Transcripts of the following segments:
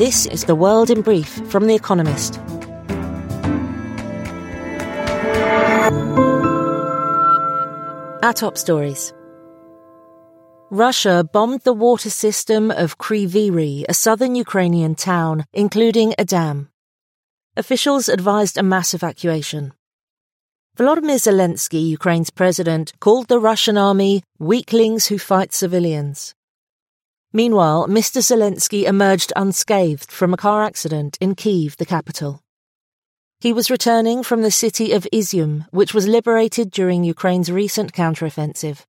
This is The World in Brief from The Economist. Our top stories. Russia bombed the water system of Kryvyi, a southern Ukrainian town, including a dam. Officials advised a mass evacuation. Volodymyr Zelensky, Ukraine's president, called the Russian army weaklings who fight civilians. Meanwhile, Mr. Zelensky emerged unscathed from a car accident in Kiev, the capital. He was returning from the city of Izium, which was liberated during Ukraine's recent counteroffensive.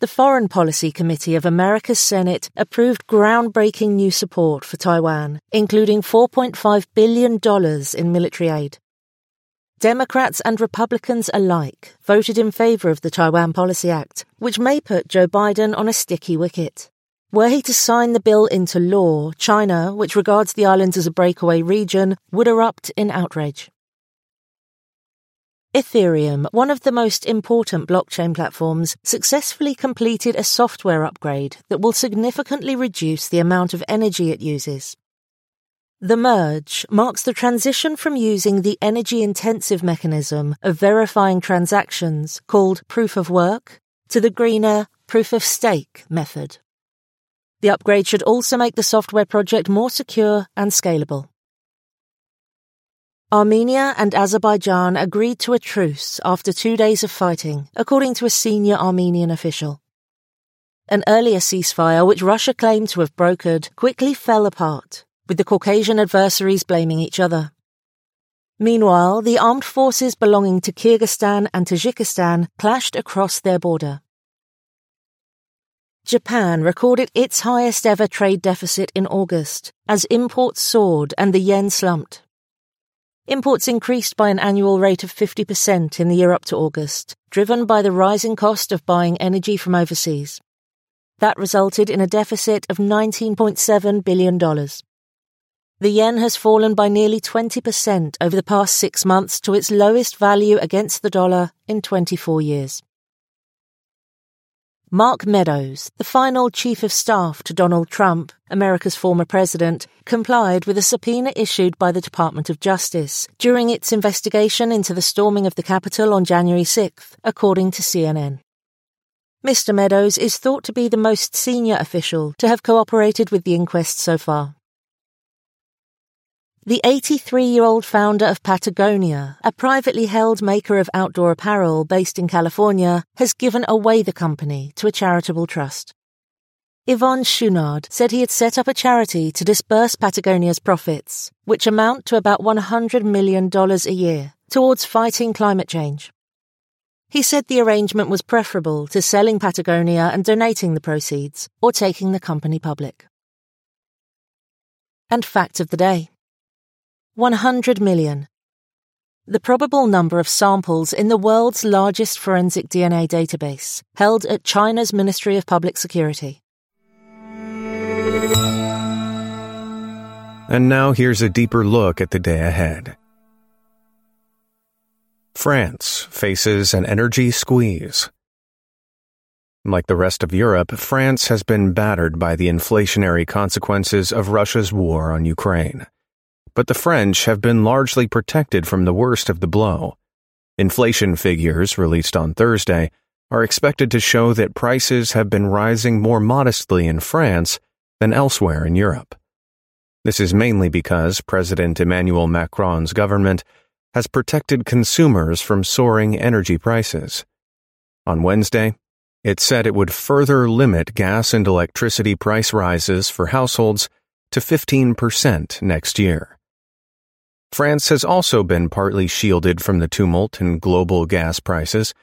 The Foreign Policy Committee of America's Senate approved groundbreaking new support for Taiwan, including $4.5 billion in military aid. Democrats and Republicans alike voted in favor of the Taiwan Policy Act, which may put Joe Biden on a sticky wicket. Were he to sign the bill into law, China, which regards the islands as a breakaway region, would erupt in outrage. Ethereum, one of the most important blockchain platforms, successfully completed a software upgrade that will significantly reduce the amount of energy it uses. The merge marks the transition from using the energy intensive mechanism of verifying transactions called proof of work to the greener proof of stake method. The upgrade should also make the software project more secure and scalable. Armenia and Azerbaijan agreed to a truce after two days of fighting, according to a senior Armenian official. An earlier ceasefire, which Russia claimed to have brokered, quickly fell apart with the Caucasian adversaries blaming each other. Meanwhile, the armed forces belonging to Kyrgyzstan and Tajikistan clashed across their border. Japan recorded its highest ever trade deficit in August as imports soared and the yen slumped. Imports increased by an annual rate of 50% in the year up to August, driven by the rising cost of buying energy from overseas. That resulted in a deficit of $19.7 billion. The yen has fallen by nearly 20% over the past six months to its lowest value against the dollar in 24 years. Mark Meadows, the final chief of staff to Donald Trump, America's former president, complied with a subpoena issued by the Department of Justice during its investigation into the storming of the Capitol on January 6th, according to CNN. Mr. Meadows is thought to be the most senior official to have cooperated with the inquest so far. The 83 year old founder of Patagonia, a privately held maker of outdoor apparel based in California, has given away the company to a charitable trust. Yvon Chouinard said he had set up a charity to disburse Patagonia's profits, which amount to about $100 million a year, towards fighting climate change. He said the arrangement was preferable to selling Patagonia and donating the proceeds, or taking the company public. And fact of the day. 100 million. The probable number of samples in the world's largest forensic DNA database, held at China's Ministry of Public Security. And now here's a deeper look at the day ahead. France faces an energy squeeze. Like the rest of Europe, France has been battered by the inflationary consequences of Russia's war on Ukraine but the French have been largely protected from the worst of the blow. Inflation figures released on Thursday are expected to show that prices have been rising more modestly in France than elsewhere in Europe. This is mainly because President Emmanuel Macron's government has protected consumers from soaring energy prices. On Wednesday, it said it would further limit gas and electricity price rises for households to 15% next year. France has also been partly shielded from the tumult in global gas prices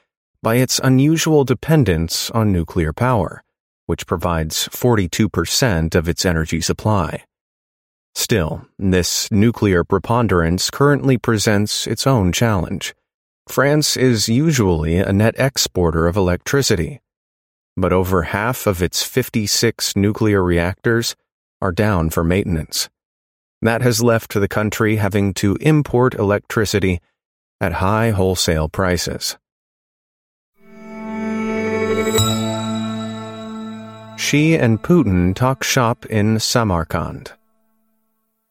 by its unusual dependence on nuclear power, which provides 42% of its energy supply. Still, this nuclear preponderance currently presents its own challenge. France is usually a net exporter of electricity, but over half of its 56 nuclear reactors are down for maintenance. That has left the country having to import electricity at high wholesale prices. Xi and Putin talk shop in Samarkand.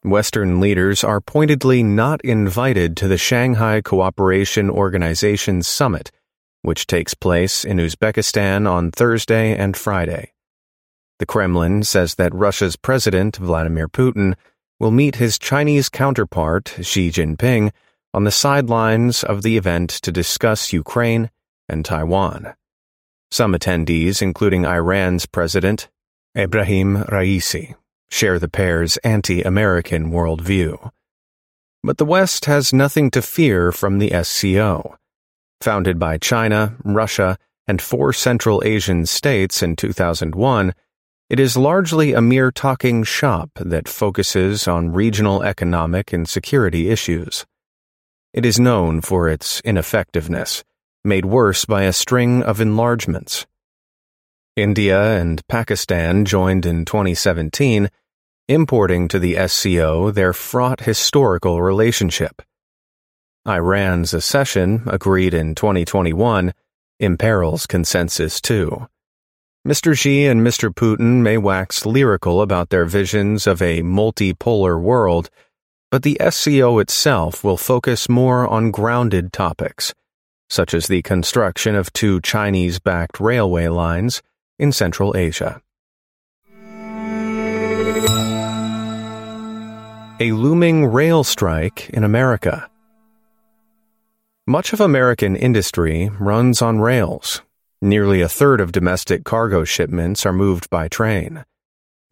Western leaders are pointedly not invited to the Shanghai Cooperation Organization Summit, which takes place in Uzbekistan on Thursday and Friday. The Kremlin says that Russia's President Vladimir Putin will meet his Chinese counterpart Xi Jinping on the sidelines of the event to discuss Ukraine and Taiwan. Some attendees, including Iran's President Ebrahim Raisi, share the pair's anti American worldview. But the West has nothing to fear from the SCO. Founded by China, Russia, and four Central Asian states in 2001, it is largely a mere talking shop that focuses on regional economic and security issues. It is known for its ineffectiveness made worse by a string of enlargements. India and Pakistan joined in 2017, importing to the SCO their fraught historical relationship. Iran's accession, agreed in 2021, imperils consensus too. Mr. Xi and Mr. Putin may wax lyrical about their visions of a multipolar world, but the SCO itself will focus more on grounded topics such as the construction of two Chinese backed railway lines in Central Asia. A looming rail strike in America. Much of American industry runs on rails. Nearly a third of domestic cargo shipments are moved by train.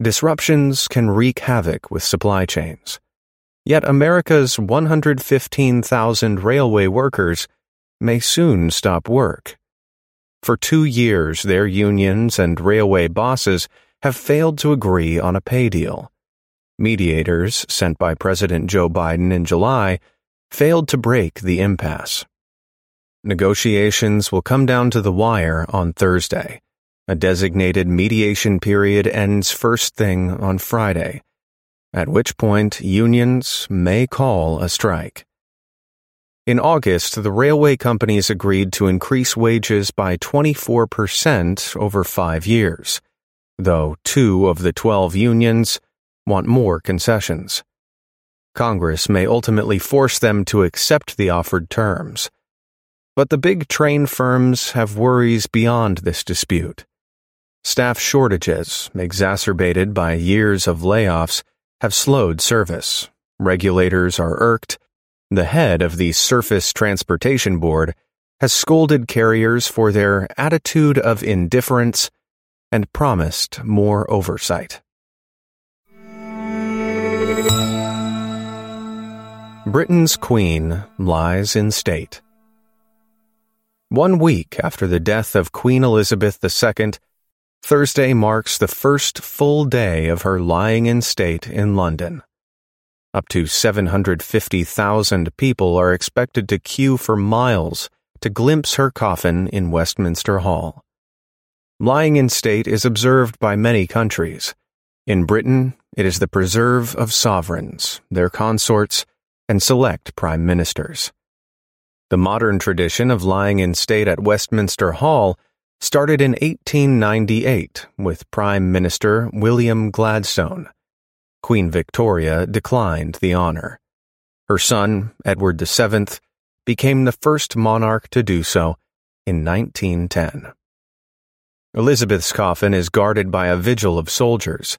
Disruptions can wreak havoc with supply chains. Yet America's 115,000 railway workers may soon stop work. For two years, their unions and railway bosses have failed to agree on a pay deal. Mediators, sent by President Joe Biden in July, failed to break the impasse. Negotiations will come down to the wire on Thursday. A designated mediation period ends first thing on Friday, at which point unions may call a strike. In August, the railway companies agreed to increase wages by 24% over five years, though two of the 12 unions want more concessions. Congress may ultimately force them to accept the offered terms. But the big train firms have worries beyond this dispute. Staff shortages, exacerbated by years of layoffs, have slowed service. Regulators are irked, the head of the Surface Transportation Board has scolded carriers for their attitude of indifference and promised more oversight. Britain's Queen lies in state. One week after the death of Queen Elizabeth II, Thursday marks the first full day of her lying in state in London. Up to 750,000 people are expected to queue for miles to glimpse her coffin in Westminster Hall. Lying in state is observed by many countries. In Britain, it is the preserve of sovereigns, their consorts, and select prime ministers. The modern tradition of lying in state at Westminster Hall started in 1898 with Prime Minister William Gladstone Queen Victoria declined the honor. Her son, Edward VII, became the first monarch to do so in 1910. Elizabeth's coffin is guarded by a vigil of soldiers.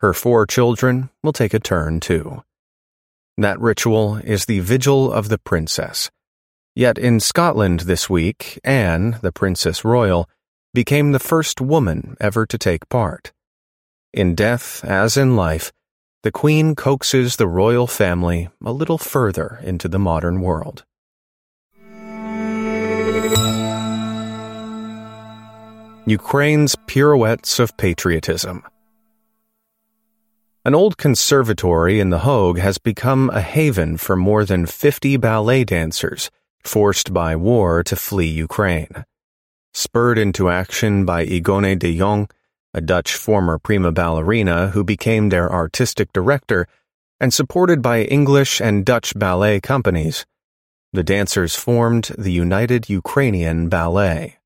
Her four children will take a turn too. That ritual is the Vigil of the Princes. Yet in Scotland this week, Anne, the Princess Royal, became the first woman ever to take part. In death, as in life, the Queen coaxes the royal family a little further into the modern world. Ukraine's pirouettes of patriotism. An old conservatory in the Hague has become a haven for more than 50 ballet dancers forced by war to flee Ukraine. Spurred into action by Igone de Jong, a Dutch former prima ballerina who became their artistic director, and supported by English and Dutch ballet companies, the dancers formed the United Ukrainian Ballet.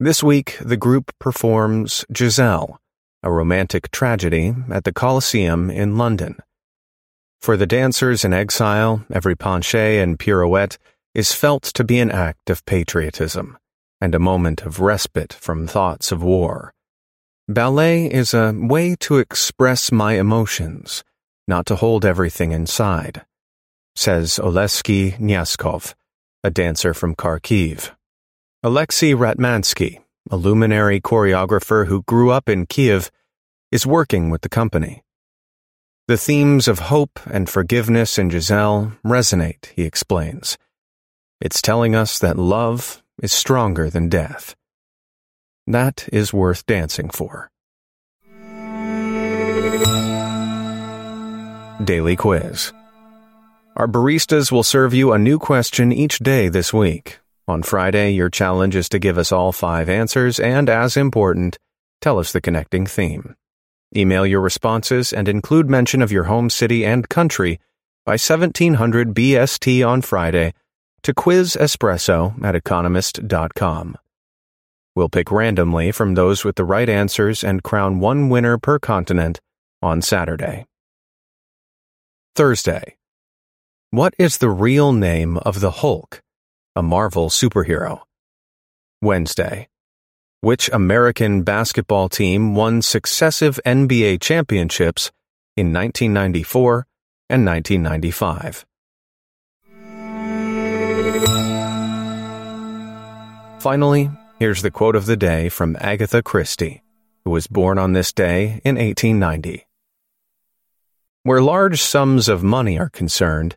This week, the group performs Giselle, a romantic tragedy at the Coliseum in London. For the dancers in exile, every penché and pirouette is felt to be an act of patriotism and a moment of respite from thoughts of war. Ballet is a way to express my emotions, not to hold everything inside, says Oleksii Knyazkov, a dancer from Kharkiv. Alexei Ratmansky, a luminary choreographer who grew up in Kiev, is working with the company. The themes of hope and forgiveness in Giselle resonate, he explains. It's telling us that love is stronger than death. That is worth dancing for. Daily Quiz. Our baristas will serve you a new question each day this week. On Friday, your challenge is to give us all five answers and, as important, tell us the connecting theme. Email your responses and include mention of your home city and country by 1700 BST on Friday to quizespresso at economist.com. We'll pick randomly from those with the right answers and crown one winner per continent on Saturday. Thursday. What is the real name of the Hulk, a Marvel superhero? Wednesday. Which American basketball team won successive NBA championships in 1994 and 1995? Finally, here's the quote of the day from Agatha Christie, who was born on this day in 1890. Where large sums of money are concerned,